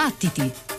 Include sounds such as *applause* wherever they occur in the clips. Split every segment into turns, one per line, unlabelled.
Battiti!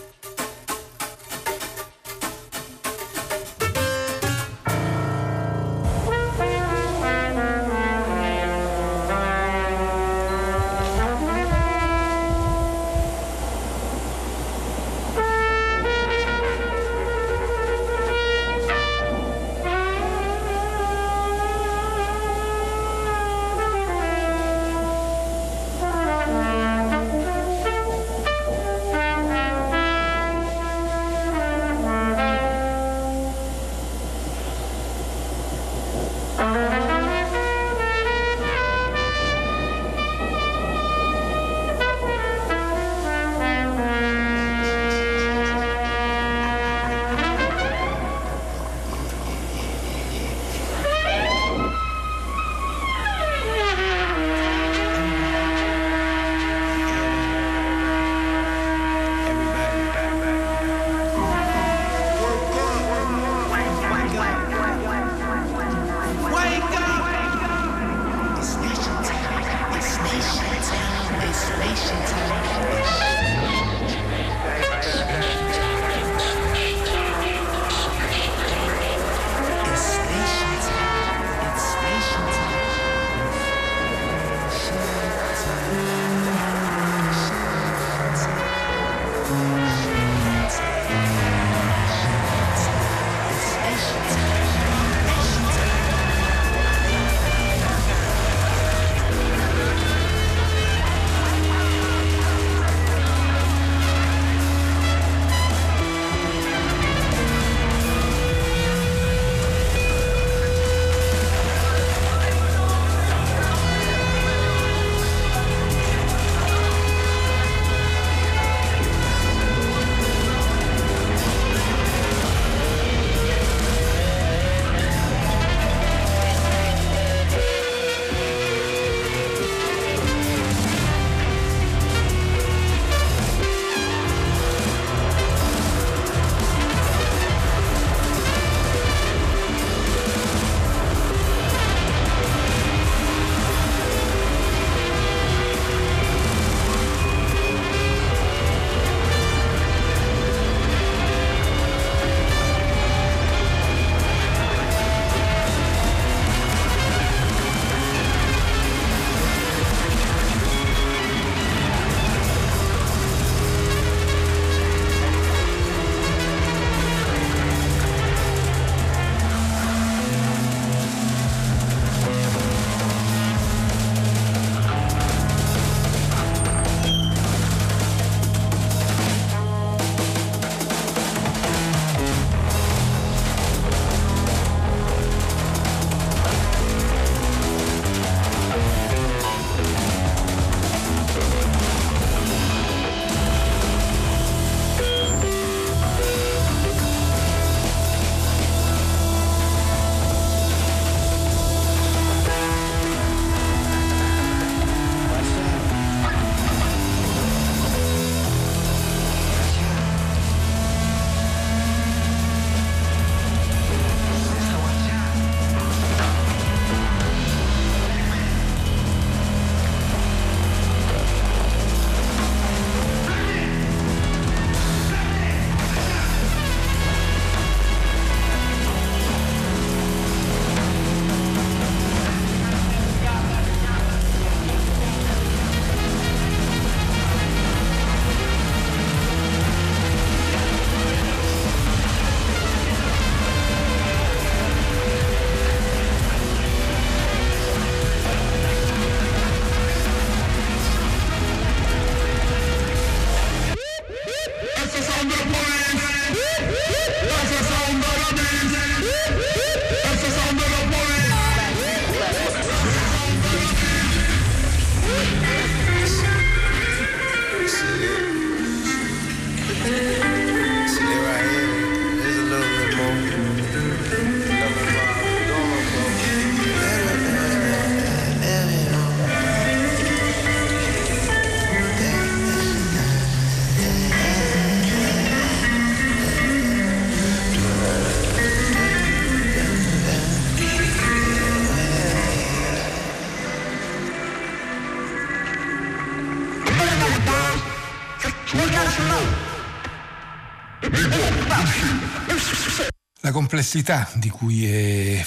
Complessità di cui è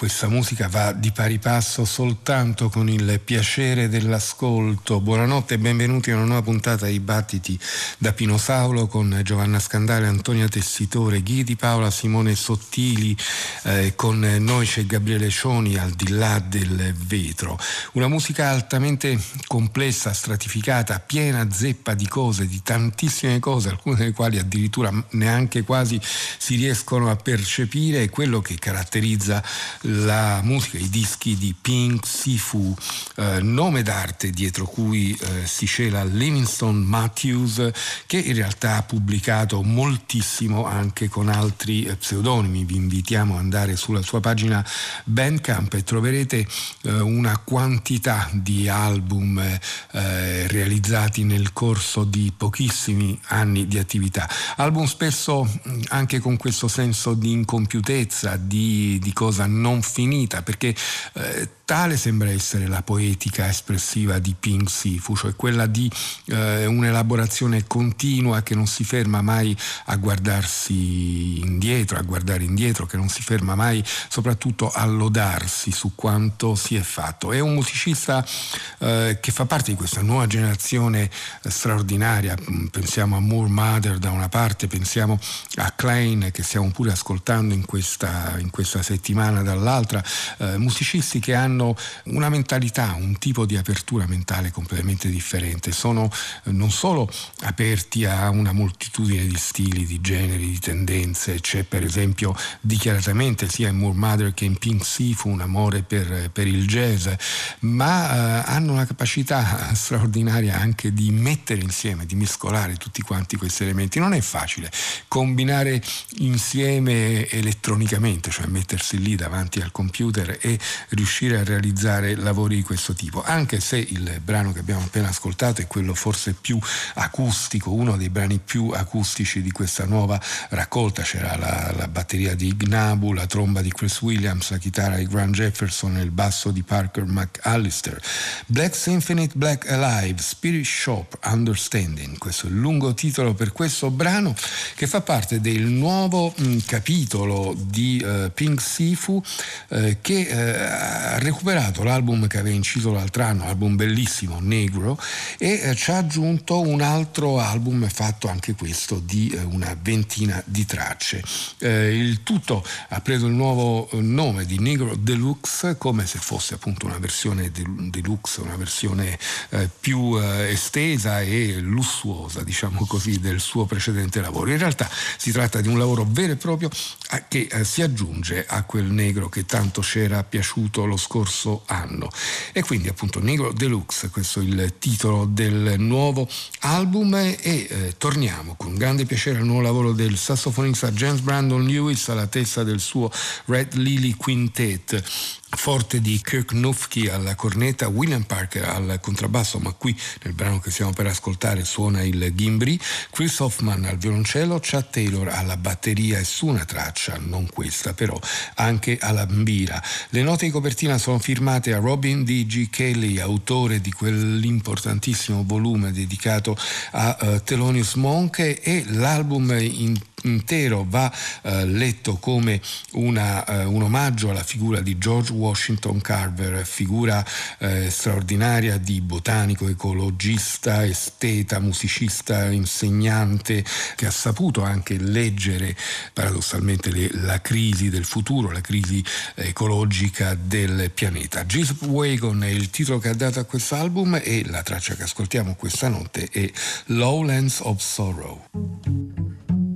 questa musica va di pari passo soltanto con il piacere dell'ascolto. Buonanotte e benvenuti a una nuova puntata di Battiti da Pino Saulo con Giovanna Scandale, Antonia Tessitore, Ghidi Paola, Simone Sottili, eh, con noi c'è Gabriele Cioni al di là del vetro. Una musica altamente complessa, stratificata, piena zeppa di cose, di tantissime cose, alcune delle quali addirittura neanche quasi si riescono a percepire quello che caratterizza la musica, i dischi di Pink Sifu, eh, nome d'arte dietro cui eh, si cela Livingston Matthews, che in realtà ha pubblicato moltissimo anche con altri eh, pseudonimi. Vi invitiamo ad andare sulla sua pagina Bandcamp e troverete eh, una quantità di album eh, realizzati nel corso di pochissimi anni di attività. Album spesso anche con questo senso di incompiutezza, di, di cosa non finita, perché eh, tale sembra essere la poetica espressiva di Pink Sifu, cioè quella di eh, un'elaborazione continua che non si ferma mai a guardarsi indietro, a guardare indietro, che non si ferma mai soprattutto a lodarsi su quanto si è fatto. È un musicista eh, che fa parte di questa nuova generazione eh, straordinaria, pensiamo a Moore Mother da una parte, pensiamo a Klein che stiamo pure ascoltando in questa, in questa settimana dall'altra, eh, musicisti che hanno hanno una mentalità, un tipo di apertura mentale completamente differente. Sono eh, non solo aperti a una moltitudine di stili, di generi, di tendenze. C'è per esempio dichiaratamente sia in Moore Mother che in Pink Sifu un amore per, per il jazz, ma eh, hanno una capacità *laughs* straordinaria anche di mettere insieme, di mescolare tutti quanti questi elementi. Non è facile combinare insieme elettronicamente, cioè mettersi lì davanti al computer e riuscire a realizzare lavori di questo tipo, anche se il brano che abbiamo appena ascoltato è quello forse più acustico, uno dei brani più acustici di questa nuova raccolta, c'era la, la batteria di Ignabu, la tromba di Chris Williams, la chitarra di Grant Jefferson e il basso di Parker McAllister. Black Symphony, Black Alive, Spirit Shop, Understanding, questo è il lungo titolo per questo brano che fa parte del nuovo mh, capitolo di uh, Pink Sifu uh, che uh, ha recuperato l'album che aveva inciso l'altro anno, album bellissimo, Negro, e eh, ci ha aggiunto un altro album fatto anche questo di eh, una ventina di tracce. Eh, il tutto ha preso il nuovo eh, nome di Negro Deluxe come se fosse appunto una versione deluxe, una versione eh, più eh, estesa e lussuosa, diciamo così, del suo precedente lavoro. In realtà si tratta di un lavoro vero e proprio che si aggiunge a quel negro che tanto c'era piaciuto lo scorso scorso anno. E quindi appunto Negro Deluxe, questo è il titolo del nuovo album e eh, torniamo con grande piacere al nuovo lavoro del sassofonista James Brandon Lewis alla testa del suo Red Lily Quintet forte di Kirk Nufke alla cornetta, William Parker al contrabbasso, ma qui nel brano che stiamo per ascoltare suona il Gimbri, Chris Hoffman al violoncello, Chad Taylor alla batteria e su una traccia, non questa però, anche alla mbira. Le note di copertina sono firmate a Robin D. G. Kelly, autore di quell'importantissimo volume dedicato a uh, Thelonious Monk e l'album in intero va eh, letto come una, eh, un omaggio alla figura di George Washington Carver, figura eh, straordinaria di botanico, ecologista, esteta, musicista, insegnante, che ha saputo anche leggere paradossalmente le, la crisi del futuro, la crisi ecologica del pianeta. Gisp Wagon è il titolo che ha dato a questo album e la traccia che ascoltiamo questa notte è Lowlands of Sorrow.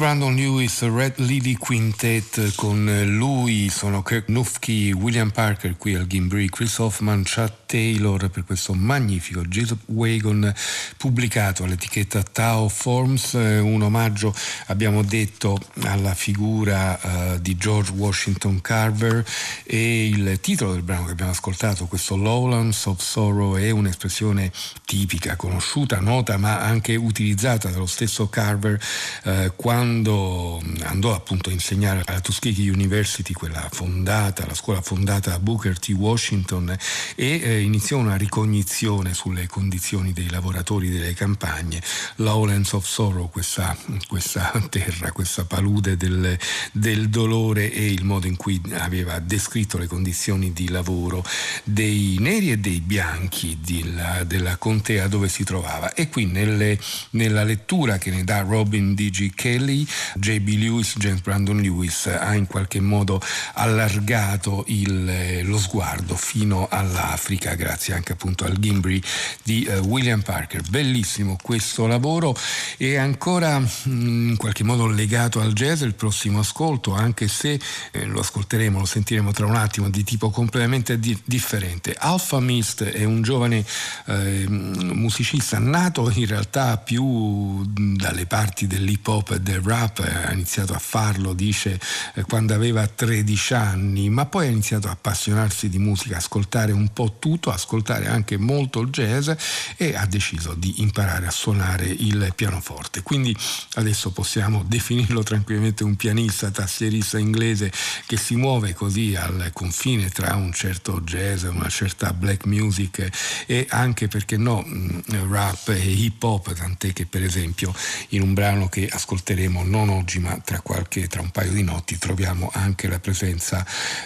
Brandon Lewis, Red Lily Quintet, con lui sono Kirk Nufke, William Parker qui al Gimbri, Chris Hoffman, Chad Taylor per questo magnifico Jesus Wagon pubblicato all'etichetta Tao Forms, un omaggio abbiamo detto alla figura uh, di George Washington Carver e il titolo del brano che abbiamo ascoltato, questo Lowlands of Sorrow, è un'espressione tipica, conosciuta, nota ma anche utilizzata dallo stesso Carver uh, quando andò appunto a insegnare alla Tuskegee University, quella fondata, la scuola fondata da Booker T. Washington, e eh, iniziò una ricognizione sulle condizioni dei lavoratori delle campagne. Lowlands of Sorrow, questa, questa terra, questa palude del, del, dolore e il modo in cui aveva descritto le condizioni di lavoro dei neri e dei bianchi della, della contea dove si trovava. E qui nelle, nella lettura che ne dà Robin D.G. Kelly, J.B. Lewis, James Brandon Lewis ha in qualche modo allargato il, lo sguardo fino all'Africa, grazie anche appunto al Gimbri di uh, William Parker. Bellissimo questo lavoro e ancora mm, in qualche modo legato al jazz il prossimo ascolto, anche se eh, lo ascolteremo, lo sentiremo tra un attimo, di tipo completamente di- differente. Alpha Mist è un giovane eh, musicista nato in realtà più dalle parti dell'hip hop del rap, ha iniziato a farlo, dice, eh, quando aveva 13 anni, ma poi ha iniziato a appassionarsi di musica, ascoltare un po' tutto, ascoltare anche molto il jazz e ha deciso di imparare a suonare il pianoforte. Quindi adesso possiamo *laughs* definirlo tranquillamente un pianista, tastierista inglese che si muove così al confine tra un certo jazz, una certa black music e anche perché no mm, rap e hip hop, tant'è che per esempio in un brano che ascolteremo non oggi ma tra, qualche, tra un paio di notti troviamo anche la presenza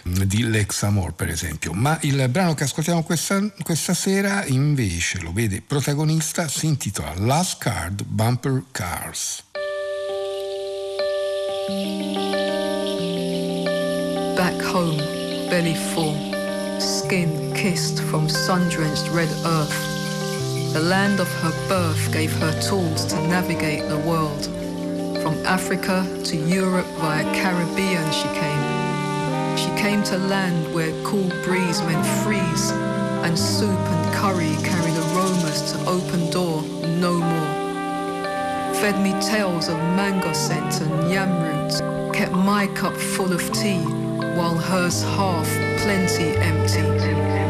mm, di Lex Amor per esempio. Ma il brano che ascoltiamo questa, questa sera invece lo vede protagonista, si intitola Last Card Bumper Cars.
Back home, belly full, skin kissed from sun-drenched red earth. The land of her birth gave her tools to navigate the world. From Africa to Europe via Caribbean she came. She came to land where cool breeze meant freeze, and soup and curry carried aromas to open door no more. Fed me tales of mango scent and yam roots, kept my cup full of tea, while hers half plenty empty.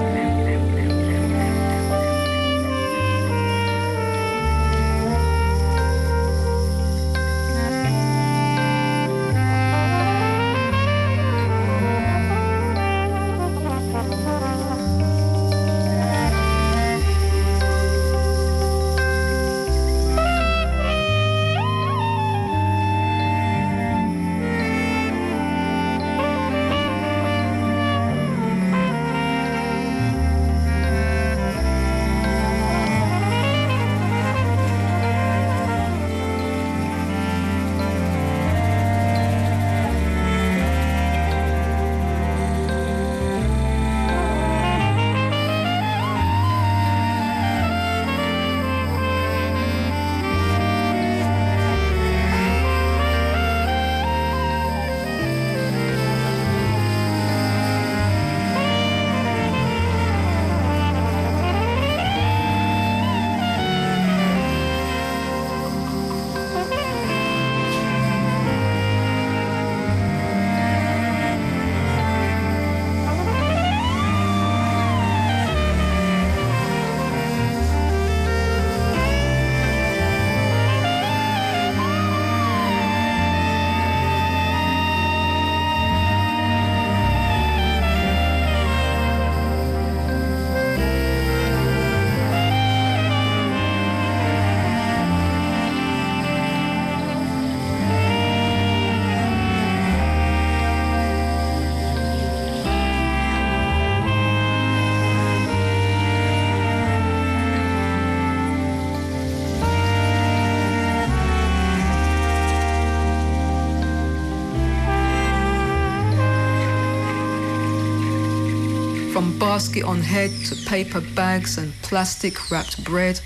Basket on head to paper bags and plastic wrapped bread.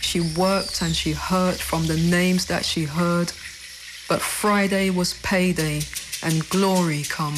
She worked and she hurt from the names that she heard. But Friday was payday and glory come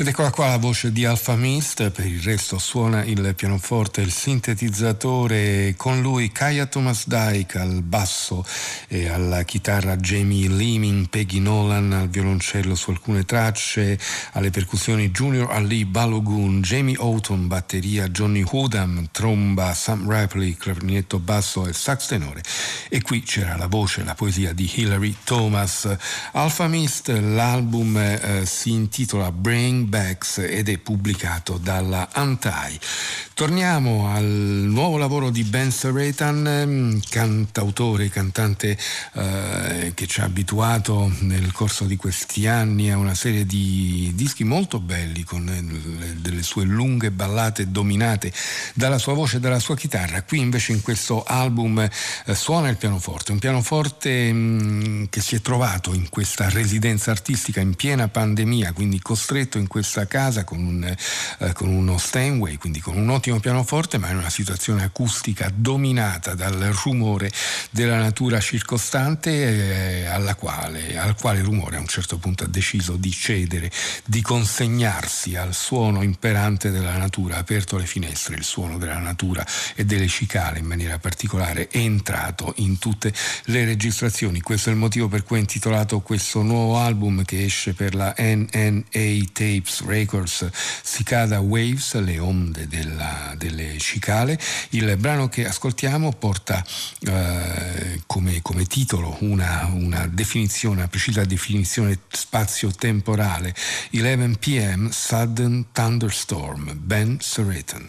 Ed eccola qua la voce di Alpha Mist, per il resto suona il pianoforte, il sintetizzatore, con lui Kaya Thomas Dyke al basso e alla chitarra Jamie Leeming, Peggy Nolan al violoncello su alcune tracce, alle percussioni Junior Ali Balogun, Jamie Houghton, batteria, Johnny Hoodham, tromba, Sam Ripley, clarinetto basso e sax tenore. E qui c'era la voce, la poesia di Hilary Thomas. Alpha Mist, l'album eh, si intitola Brain Backs ed è pubblicato dalla Antai. Torniamo al nuovo lavoro di Ben Seratan, ehm, cantautore, cantante eh, che ci ha abituato nel corso di questi anni a una serie di dischi molto belli con eh, delle sue lunghe ballate dominate dalla sua voce e dalla sua chitarra. Qui invece in questo album eh, suona il pianoforte, un pianoforte mh, mm, che si è trovato in questa residenza artistica in piena pandemia, quindi costretto in questa casa con, un, eh, con uno Steinway, quindi con un ottimo pianoforte, ma in una situazione acustica dominata dal rumore della natura circostante, eh, quale, al quale rumore a un certo punto ha deciso di cedere, di consegnarsi al suono imperante della natura, ha aperto le finestre, il suono della natura e delle cicale in maniera particolare è entrato in tutte le registrazioni. Questo è il motivo per cui ho intitolato questo nuovo album che esce per la NNA Tapes Records, Cicada Waves, le onde della delle cicale. Il brano che ascoltiamo porta eh, come, come, titolo una, una, definizione, una precisa definizione spazio-temporale. 11 pm Sudden Thunderstorm, Ben Seratan.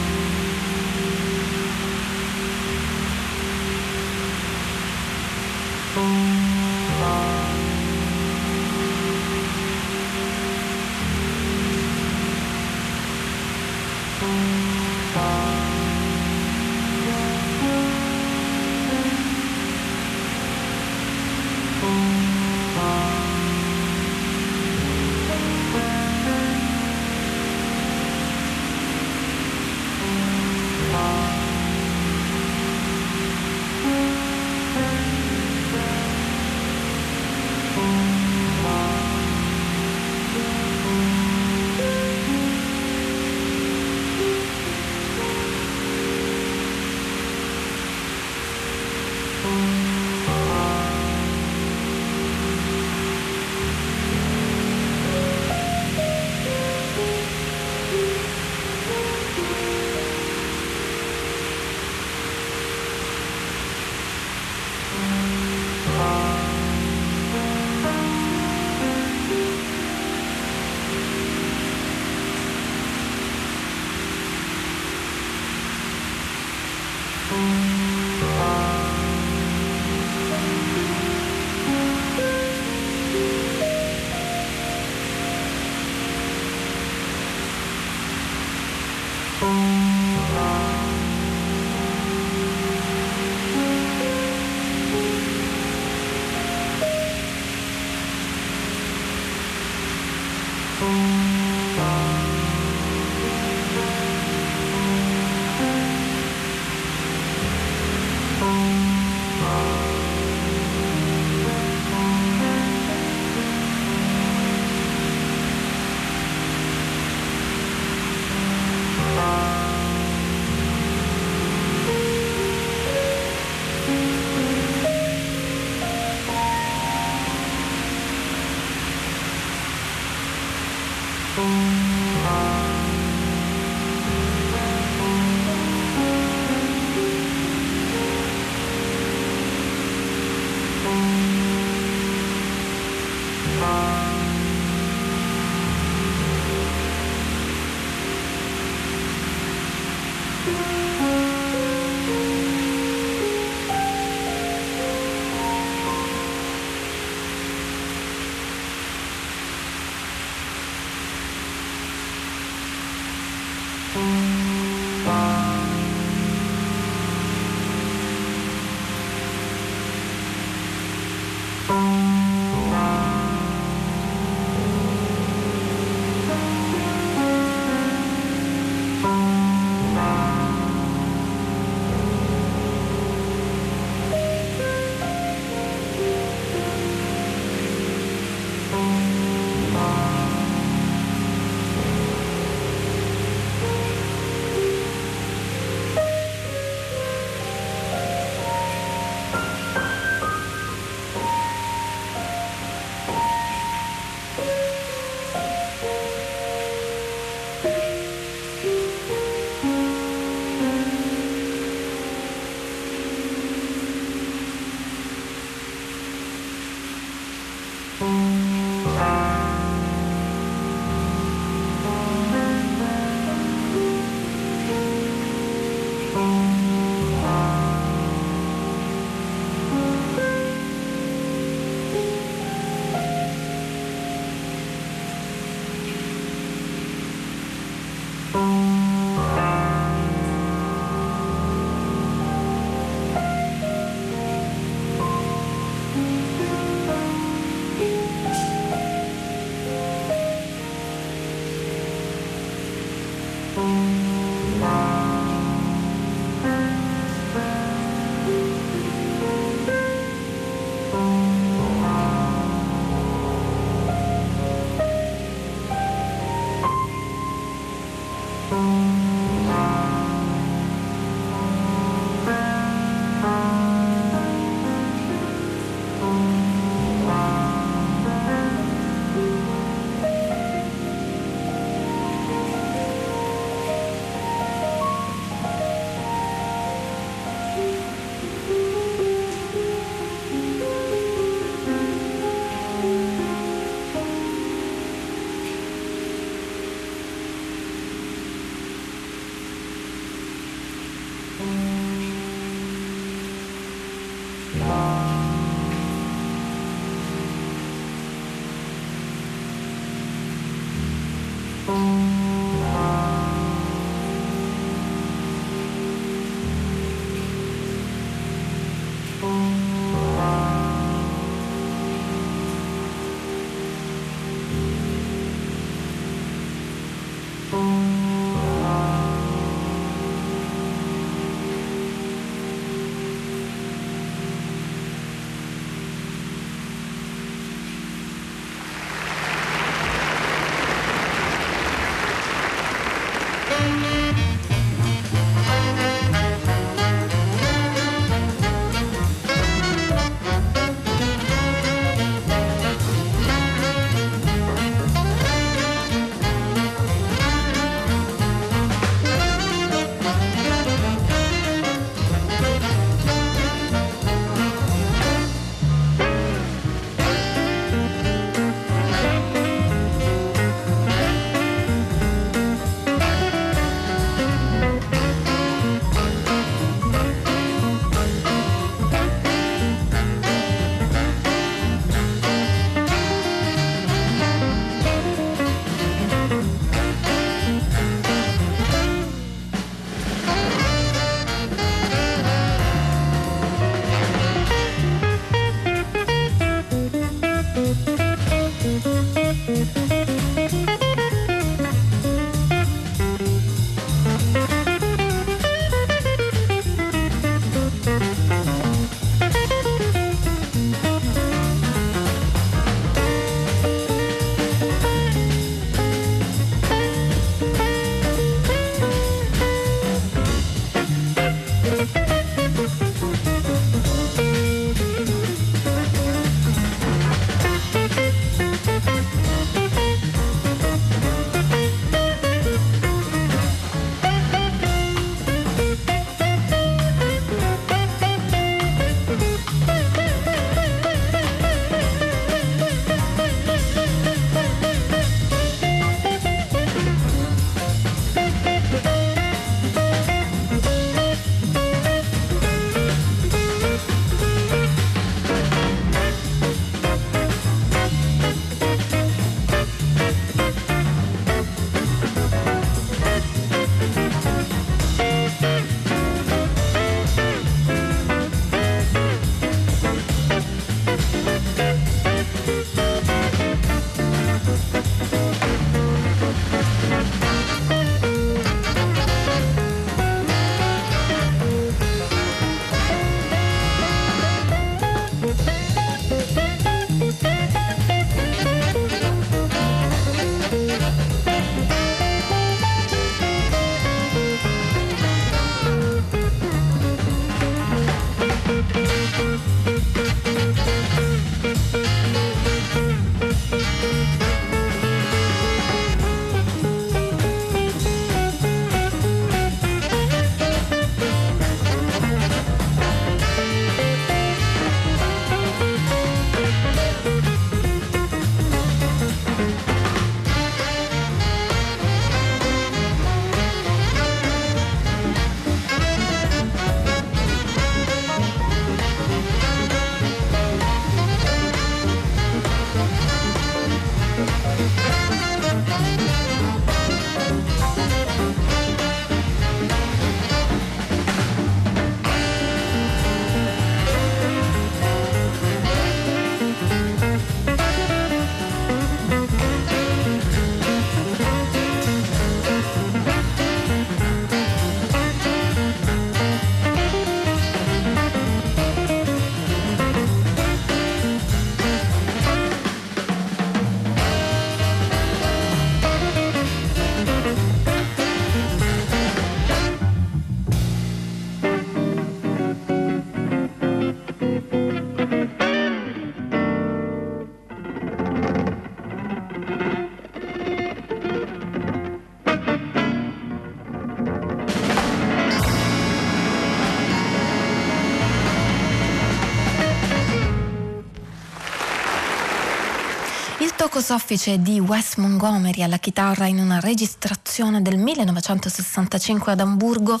Marco Soffice di Wes Montgomery alla chitarra in una registrazione del 1965 ad Amburgo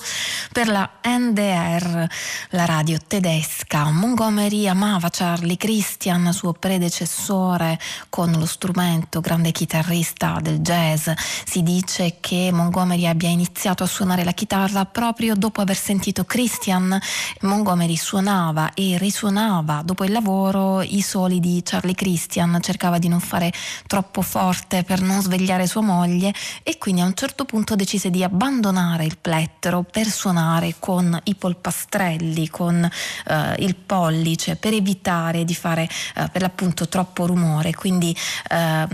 per la NDR, la radio tedesca. Montgomery amava Charlie Christian, suo predecessore con lo strumento, grande chitarrista del jazz. Si dice che Montgomery abbia iniziato a suonare la chitarra proprio dopo aver sentito Christian. Montgomery suonava e risuonava dopo il lavoro i soli di Charlie Christian, cercava di non fare troppo forte per non svegliare sua moglie e quindi a un certo punto decise di abbandonare il plettro per suonare con i polpastrelli, con eh, il pollice, per evitare di fare eh, per l'appunto troppo rumore, quindi eh,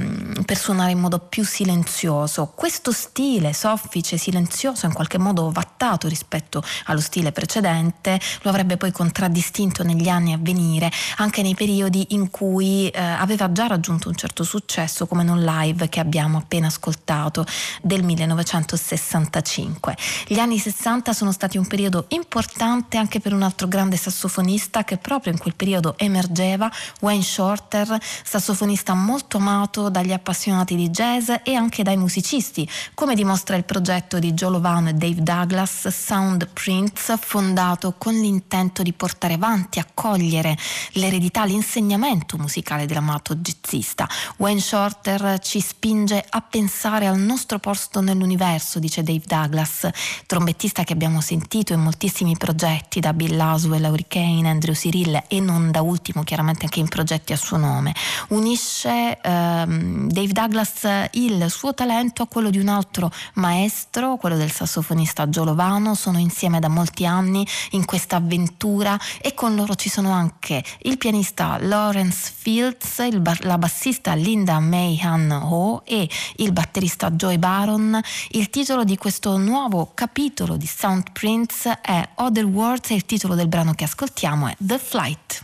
per suonare in modo più silenzioso. Questo stile soffice, silenzioso, in qualche modo vattato rispetto allo stile precedente, lo avrebbe poi contraddistinto negli anni a venire, anche nei periodi in cui eh, aveva già raggiunto un certo successo come in un live che abbiamo appena ascoltato del 1965. Gli anni 60 sono stati un periodo importante anche per un altro grande sassofonista che proprio in quel periodo emergeva, Wayne Shorter, sassofonista molto amato dagli appassionati di jazz e anche dai musicisti, come dimostra il progetto di Joe Lovano e Dave Douglas Sound Prints, fondato con l'intento di portare avanti, accogliere l'eredità, l'insegnamento musicale dell'amato jazzista. Wayne Shorter ci spinge a pensare al nostro posto nell'universo, dice Dave Douglas, trombettista che abbiamo sentito in moltissimi progetti, da Bill Laswell, Hurricane, Andrew Cyril e non da ultimo chiaramente anche in progetti a suo nome. Unisce ehm, Dave Douglas il suo talento a quello di un altro maestro, quello del sassofonista Giolovano, sono insieme da molti anni in questa avventura e con loro ci sono anche il pianista Lawrence Fields, bar- la bassista Linda Mayhan Ho e il batterista Joy Baron. Il titolo di questo nuovo capitolo di Soundprints è Other Words e il titolo del brano che ascoltiamo The Flight.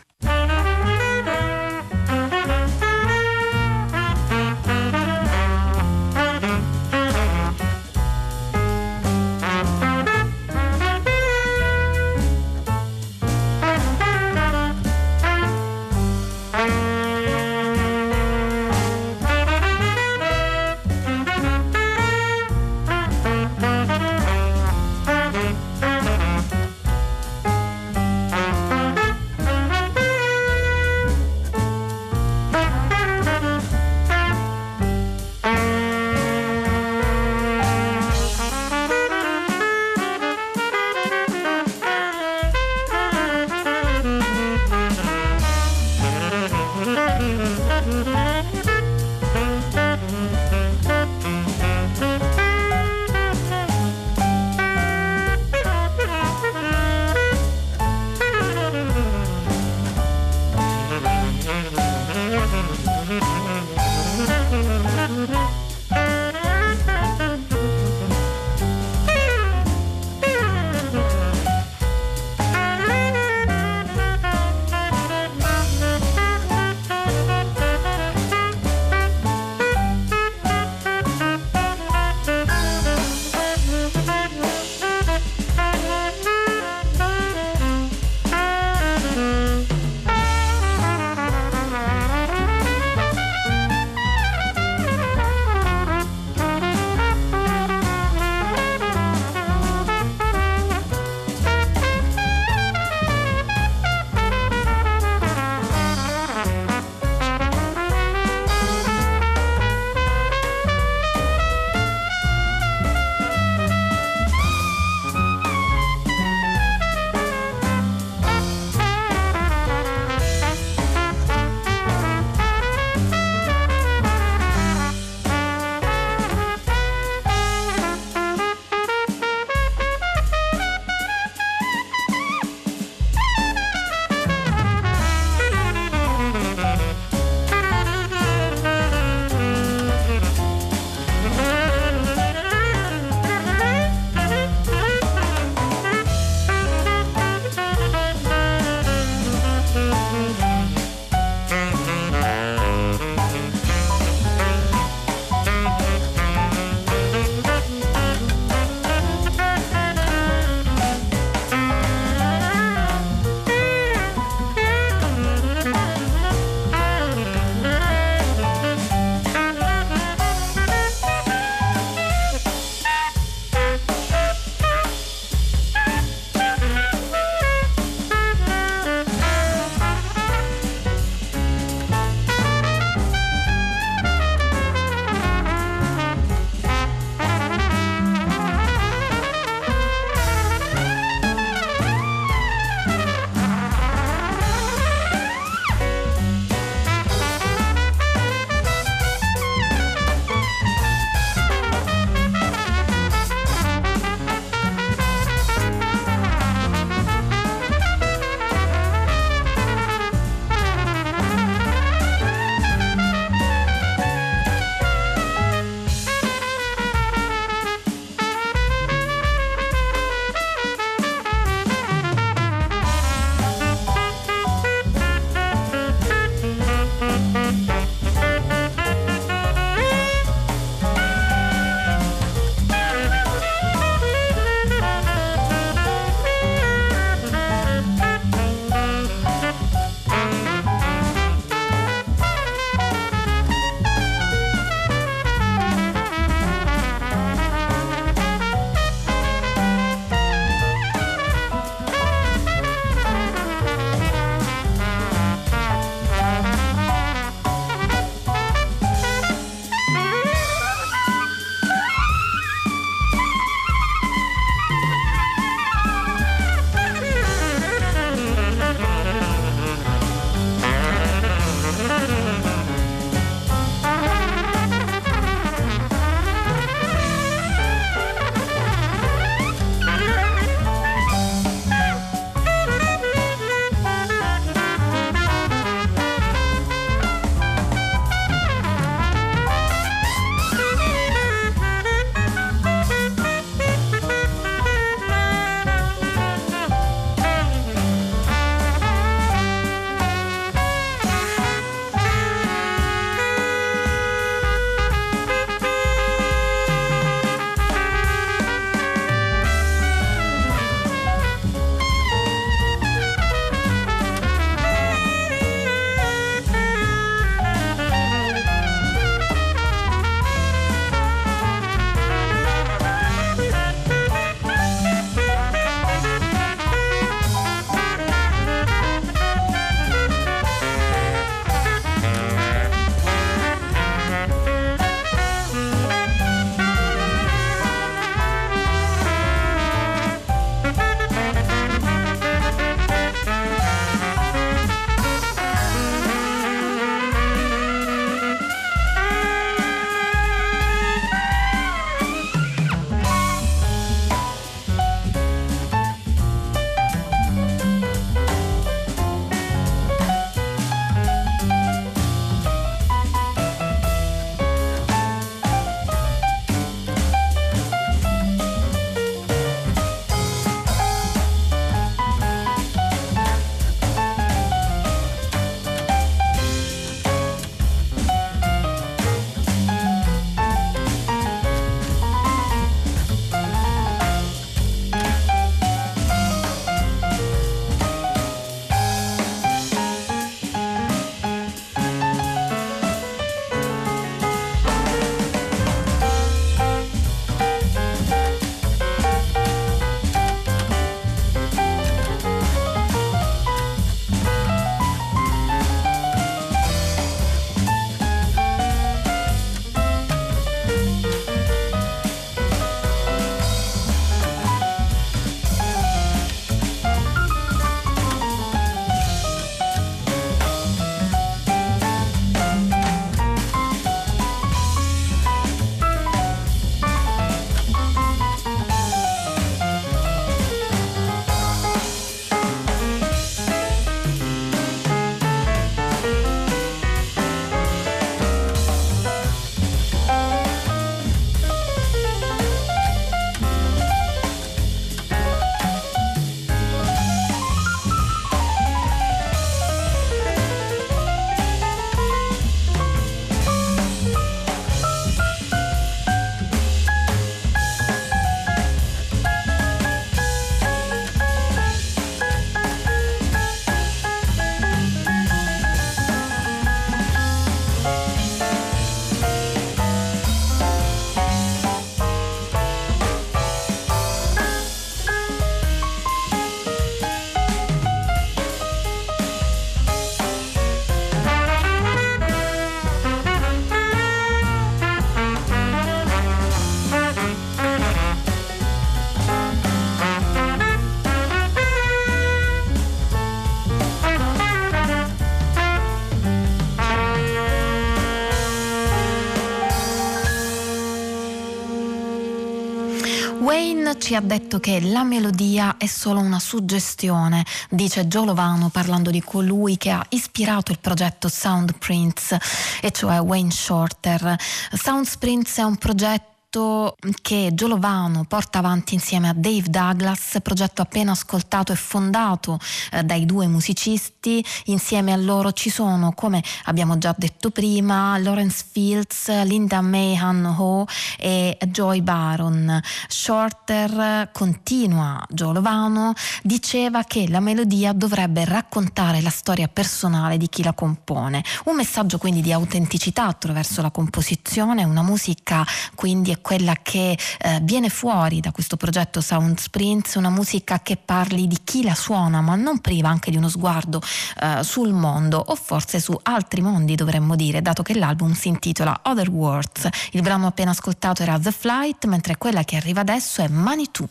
Ci ha detto che la melodia è solo una suggestione, dice Giolovano parlando di colui che ha ispirato il progetto Soundprints, e cioè Wayne Shorter. Soundprints è un progetto progetto che Giolovano porta avanti insieme a Dave Douglas, progetto appena ascoltato e fondato eh, dai due musicisti. Insieme a loro ci sono, come abbiamo già detto prima, Lawrence Fields, Linda Mahan Ho e Joy Baron. Shorter continua Giolovano, diceva che la melodia dovrebbe raccontare la storia personale di chi la compone. Un messaggio quindi di autenticità attraverso la composizione, una musica quindi quella che eh, viene fuori da questo progetto Sound Sprints, una musica che parli di chi la suona, ma non priva anche di uno sguardo eh, sul mondo o forse su altri mondi dovremmo dire, dato che l'album si intitola Other Worlds. Il brano appena ascoltato era The Flight, mentre quella che arriva adesso è Manitou.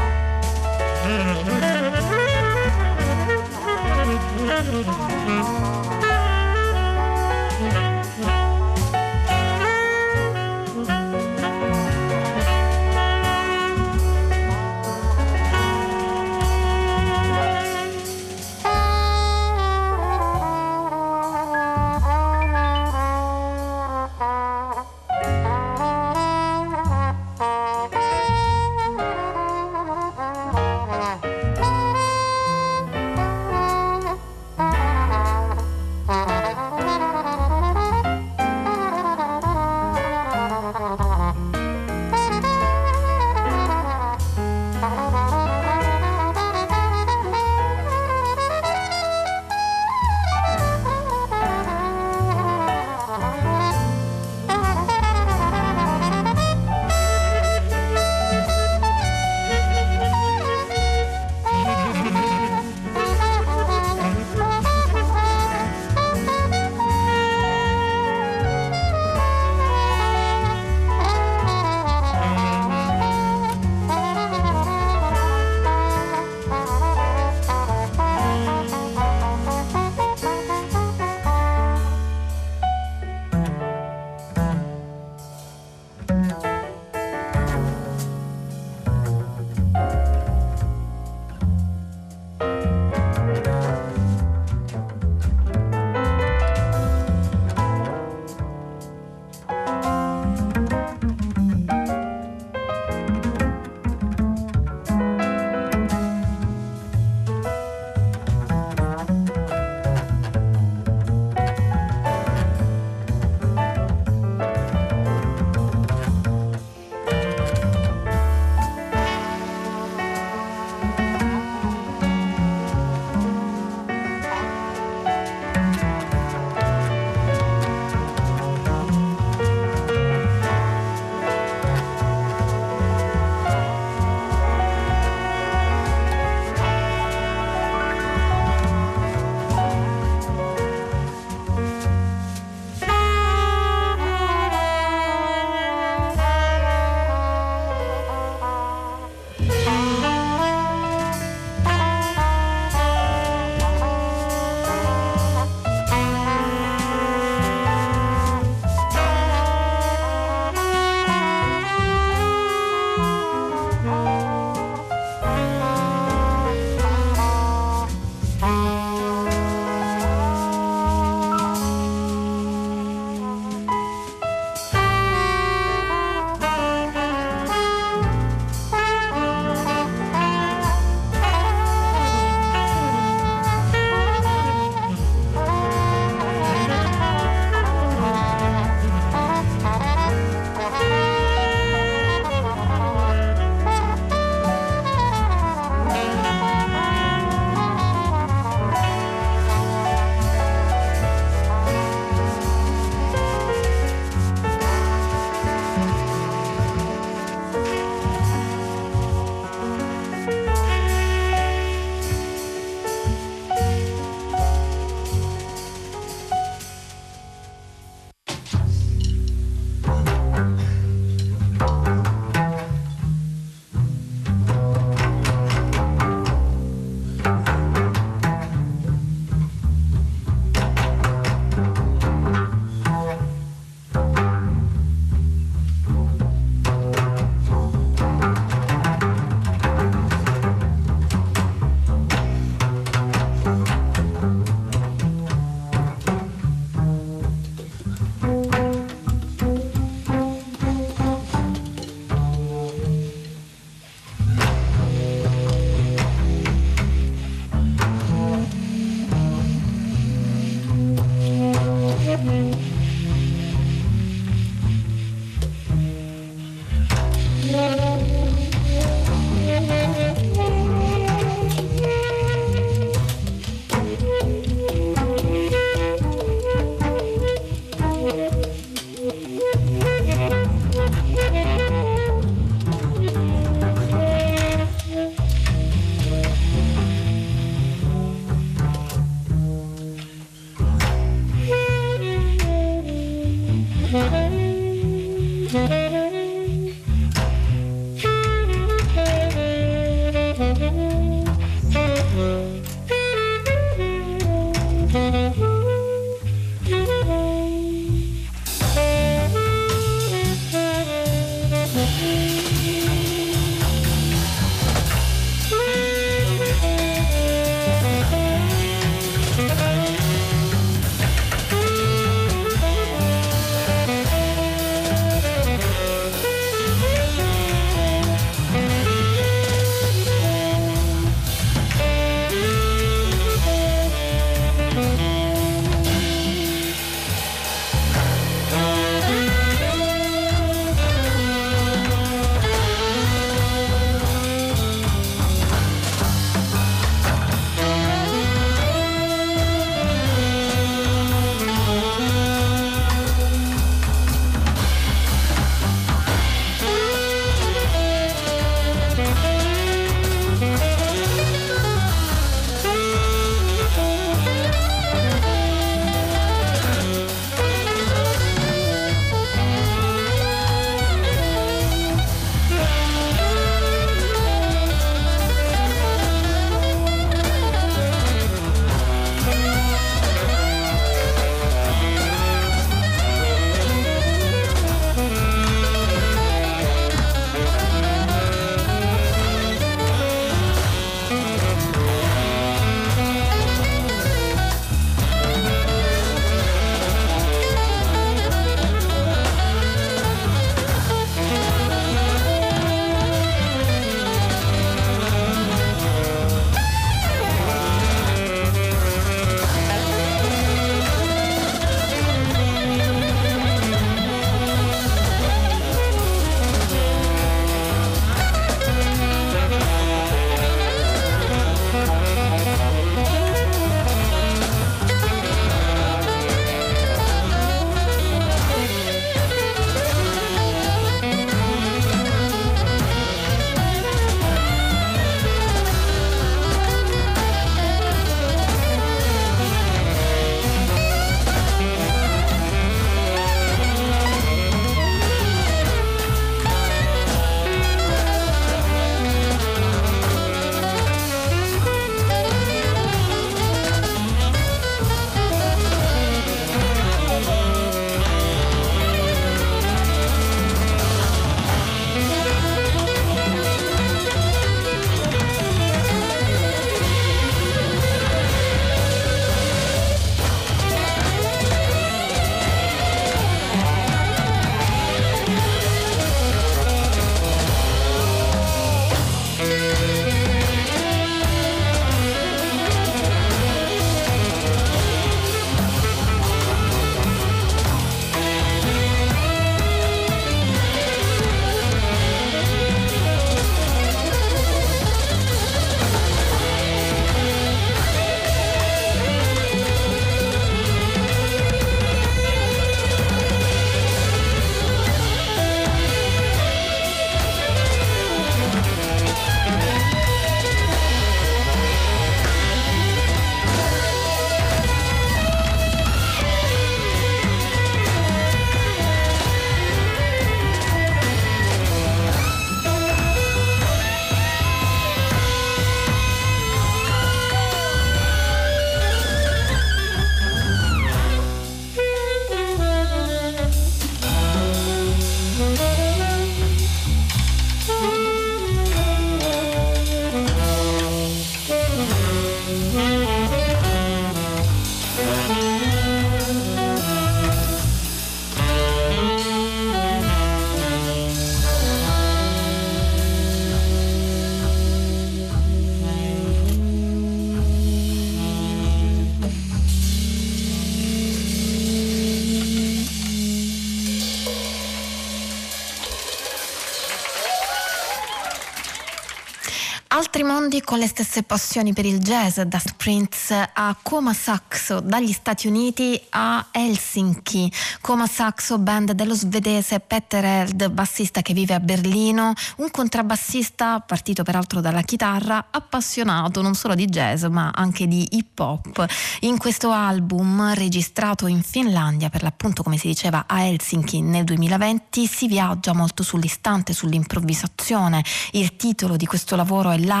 Mondi con le stesse passioni per il jazz, da Prince a Coma Saxo, dagli Stati Uniti a Helsinki. Coma Saxo, band dello svedese Petter Eld, bassista che vive a Berlino, un contrabbassista partito peraltro dalla chitarra, appassionato non solo di jazz ma anche di hip hop. In questo album, registrato in Finlandia, per l'appunto come si diceva a Helsinki nel 2020, si viaggia molto sull'istante, sull'improvvisazione. Il titolo di questo lavoro è live.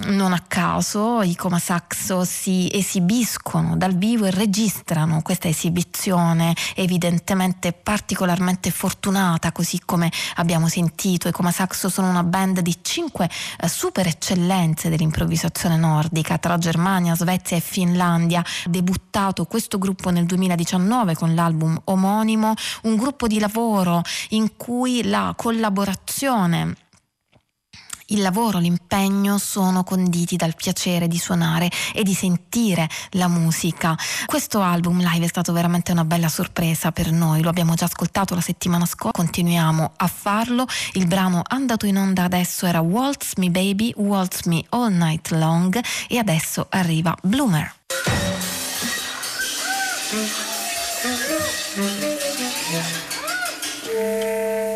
Non a caso i Coma Saxo si esibiscono dal vivo e registrano questa esibizione evidentemente particolarmente fortunata, così come abbiamo sentito. I Coma Saxo sono una band di cinque eh, super eccellenze dell'improvvisazione nordica tra Germania, Svezia e Finlandia. Debuttato questo gruppo nel 2019 con l'album omonimo, un gruppo di lavoro in cui la collaborazione il lavoro, l'impegno sono conditi dal piacere di suonare e di sentire la musica. Questo album live è stato veramente una bella sorpresa per noi, lo abbiamo già ascoltato la settimana scorsa, continuiamo a farlo. Il brano andato in onda adesso era Waltz Me Baby, Waltz Me All Night Long e adesso arriva Bloomer. Yeah.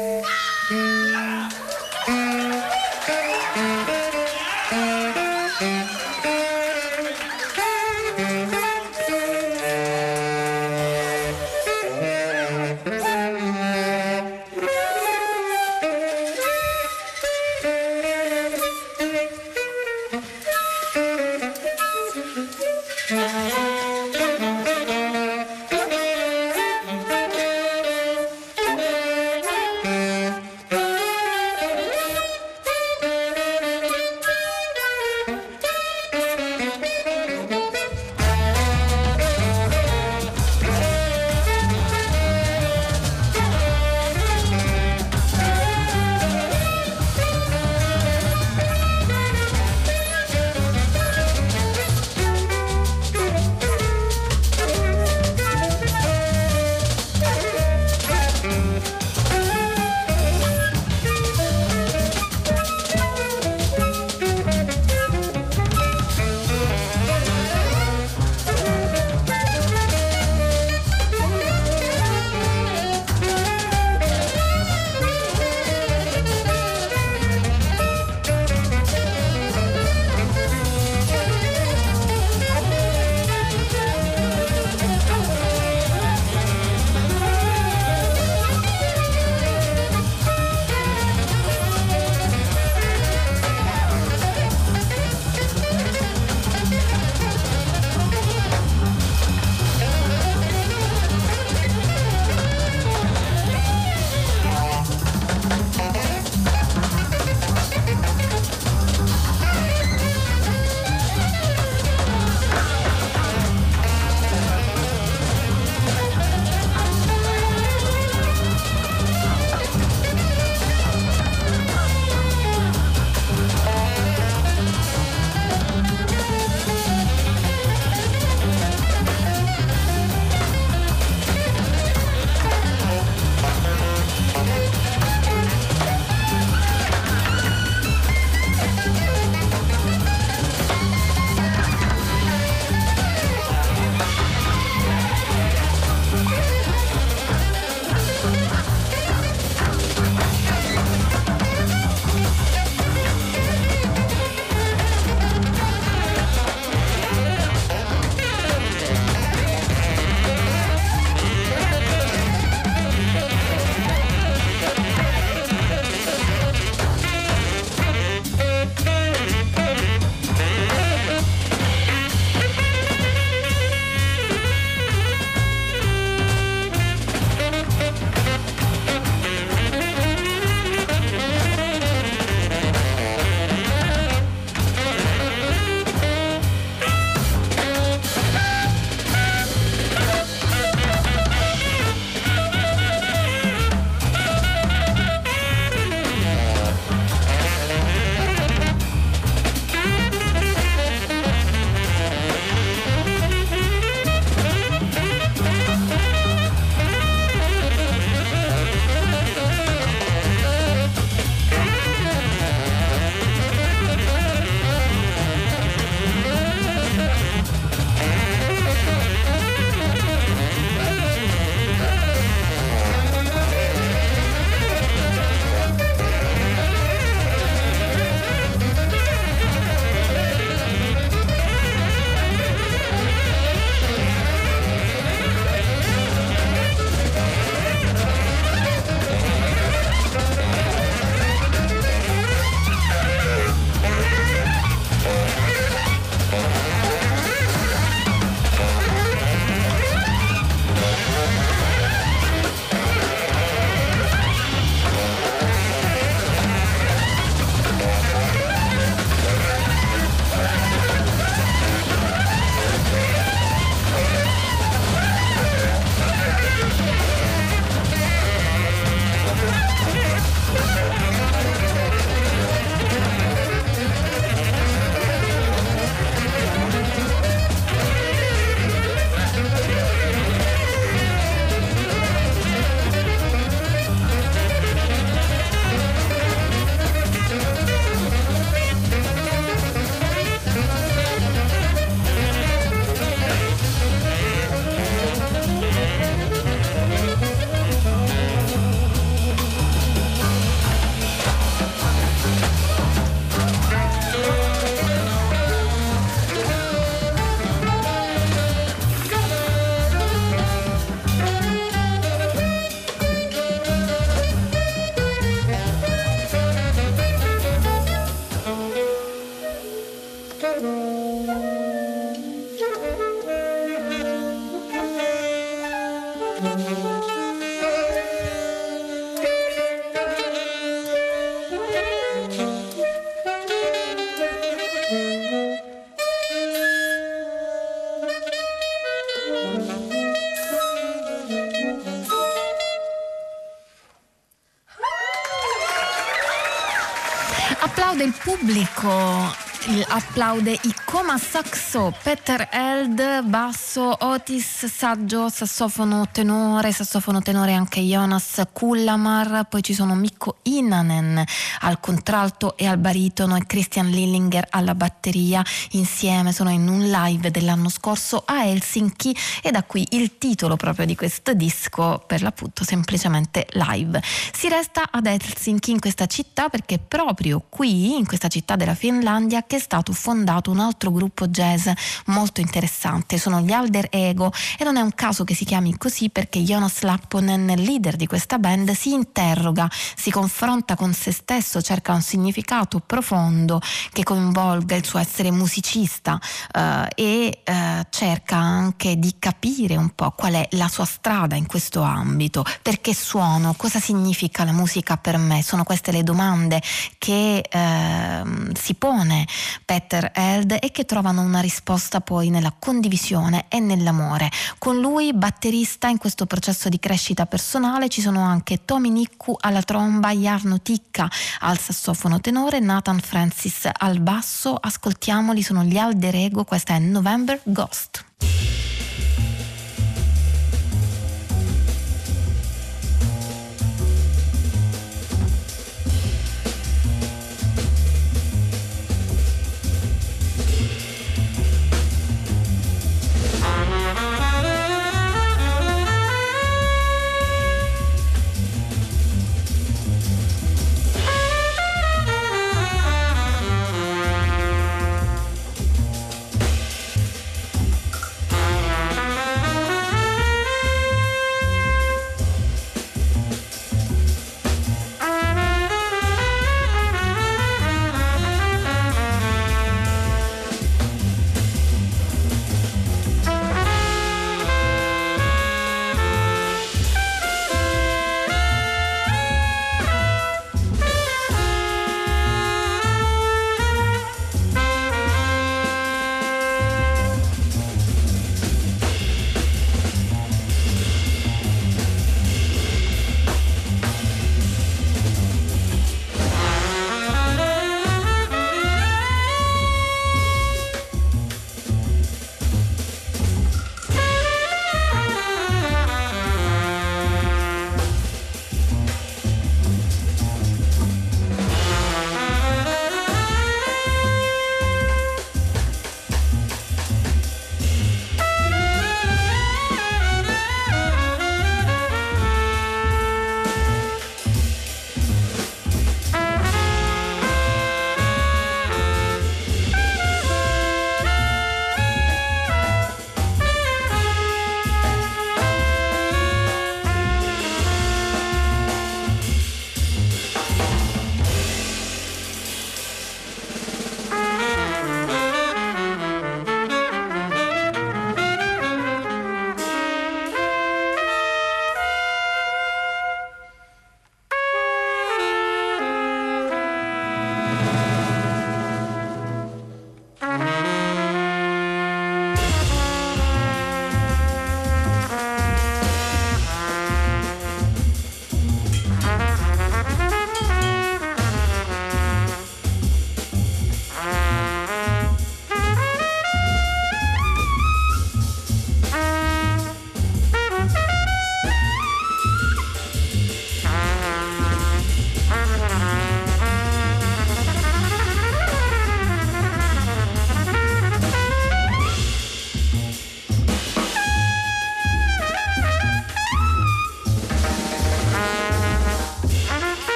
Claude ikke. Coma Saxo, Peter Eld, basso, Otis, saggio, sassofono tenore, sassofono tenore anche Jonas Kullamar, poi ci sono Mikko Inanen al contralto e al baritono e Christian Lillinger alla batteria, insieme sono in un live dell'anno scorso a Helsinki e da qui il titolo proprio di questo disco, per l'appunto semplicemente live. Si resta ad Helsinki in questa città perché proprio qui, in questa città della Finlandia, che è stato fondato un altro gruppo jazz molto interessante, sono gli Alder Ego e non è un caso che si chiami così perché Jonas Lapponen, leader di questa band, si interroga, si confronta con se stesso, cerca un significato profondo che coinvolga il suo essere musicista eh, e eh, cerca anche di capire un po' qual è la sua strada in questo ambito, perché suono, cosa significa la musica per me, sono queste le domande che eh, si pone Peter Held e che trovano una risposta poi nella condivisione e nell'amore. Con lui, batterista in questo processo di crescita personale, ci sono anche Tommy Nicku alla tromba, Jarno Ticca al sassofono tenore, Nathan Francis al basso. Ascoltiamoli, sono gli Alder Ego, questa è November Ghost.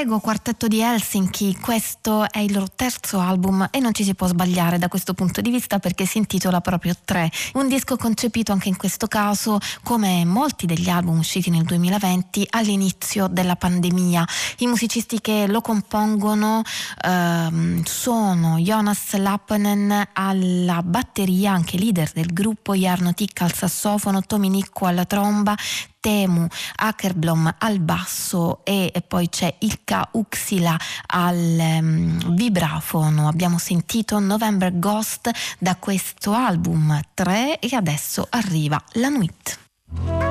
Alder Ego, quartetto di Helsinki, questo è il loro terzo album e non ci si può sbagliare da questo punto di vista perché si intitola proprio 3, un disco concepito anche in questo caso come molti degli album usciti nel 2020 all'inizio della pandemia. I musicisti che lo compongono ehm, sono Jonas Lappenen alla batteria, anche leader del gruppo, Jarno Ticca al sassofono, Tomi Nicco alla tromba, Temu Akerblom al basso e, poi c'è Ilka Uxila al um, vibrafono. Abbiamo sentito November Ghost da questo album 3 e adesso arriva la Nuit.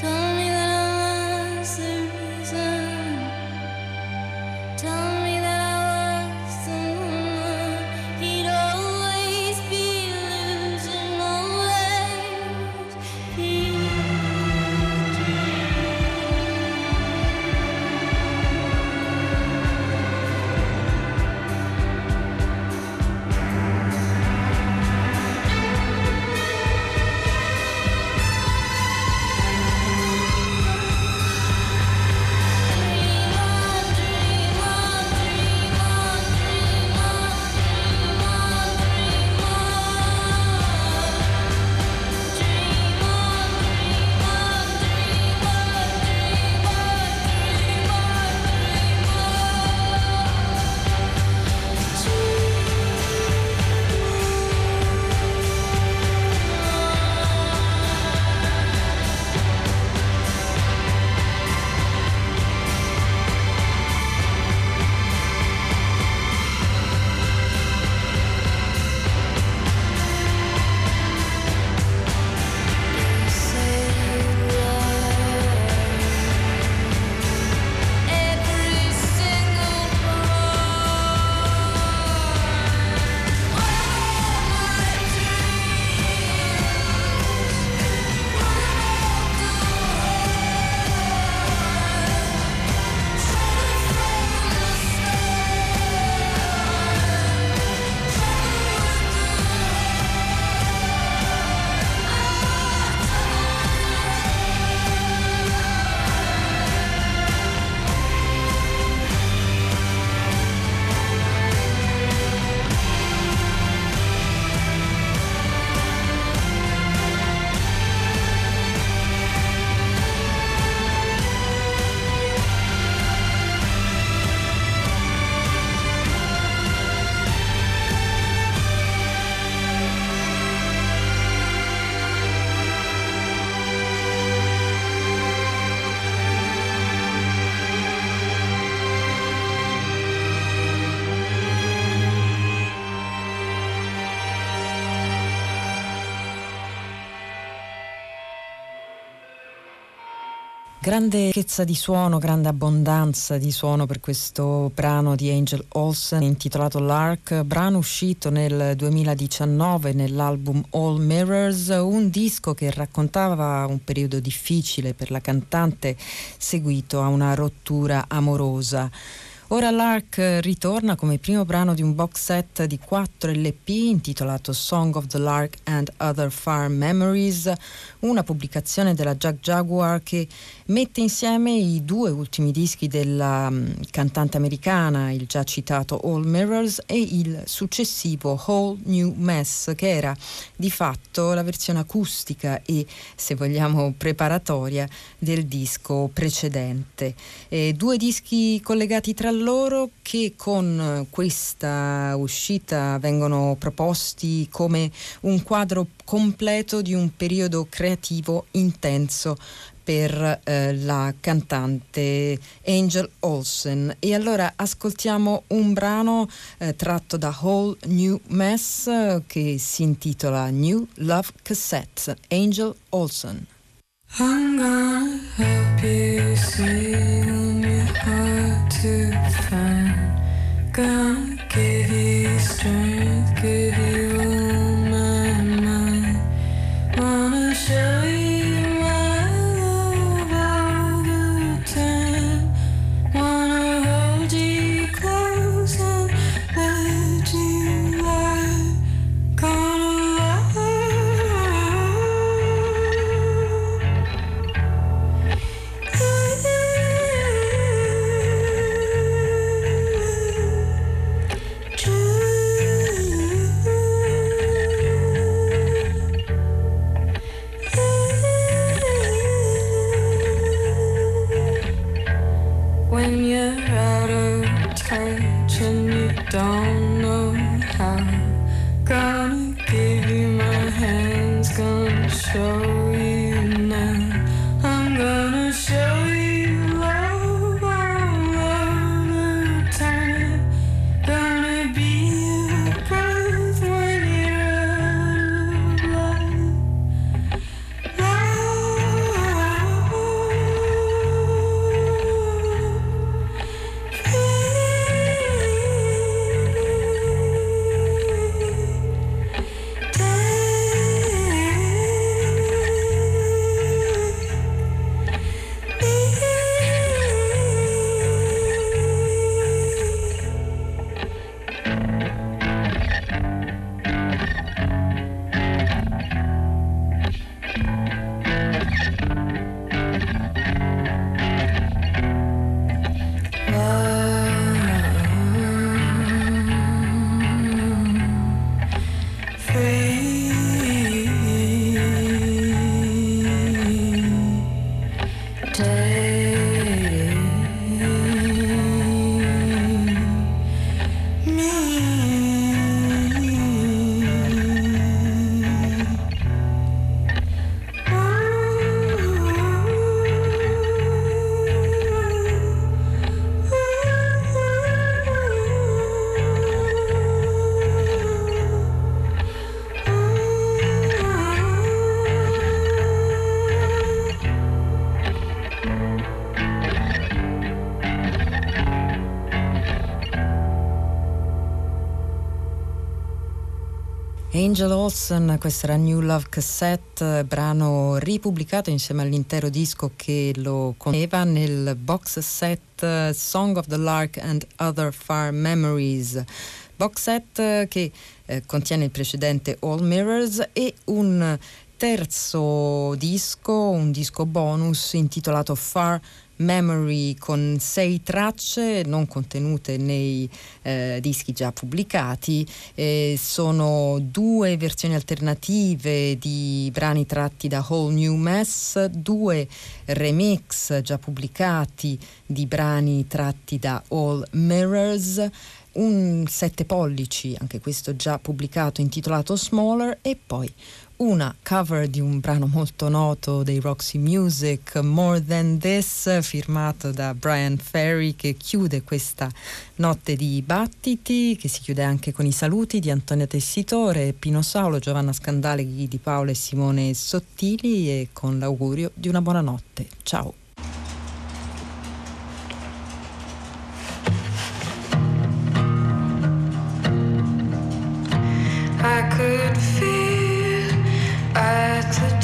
对 Grande ricchezza di suono, grande abbondanza di suono per questo brano di Angel Olsen intitolato Lark, brano uscito nel 2019 nell'album All Mirrors, un disco che raccontava un periodo difficile per la cantante seguito a una rottura amorosa. Ora Lark ritorna come primo brano di un box set di 4 LP intitolato Song of the Lark and Other Farm Memories, una pubblicazione della Jack Jaguar che mette insieme i due ultimi dischi della um, cantante americana, il già citato All Mirrors e il successivo Whole New Mess, che era di fatto la versione acustica e, se vogliamo, preparatoria del disco precedente. E due dischi collegati tra loro che con questa uscita vengono proposti come un quadro completo di un periodo creativo intenso per eh, la cantante Angel Olsen. E allora ascoltiamo un brano eh, tratto da Whole New Mess eh, che si intitola New Love Cassette, Angel Olsen. Give you Angel Olsen, questa era New Love Cassette, brano ripubblicato insieme all'intero disco che lo conteneva nel box set Song of the Lark and Other Far Memories. Box set che eh, contiene il precedente All Mirrors e un terzo disco, un disco bonus intitolato Far Memory con sei tracce non contenute nei eh, dischi già pubblicati. Eh, sono due versioni alternative di brani tratti da Whole New Mess, due remix già pubblicati di brani tratti da All Mirrors un 7 pollici, anche questo già pubblicato, intitolato Smaller, e poi una cover di un brano molto noto dei Roxy Music, More Than This, firmato da Brian Ferry, che chiude questa notte di battiti, che si chiude anche con i saluti di Antonio Tessitore, Pino Saulo, Giovanna Scandale, di Paolo e Simone Sottili e con l'augurio di una buona notte. Ciao.
I could feel at the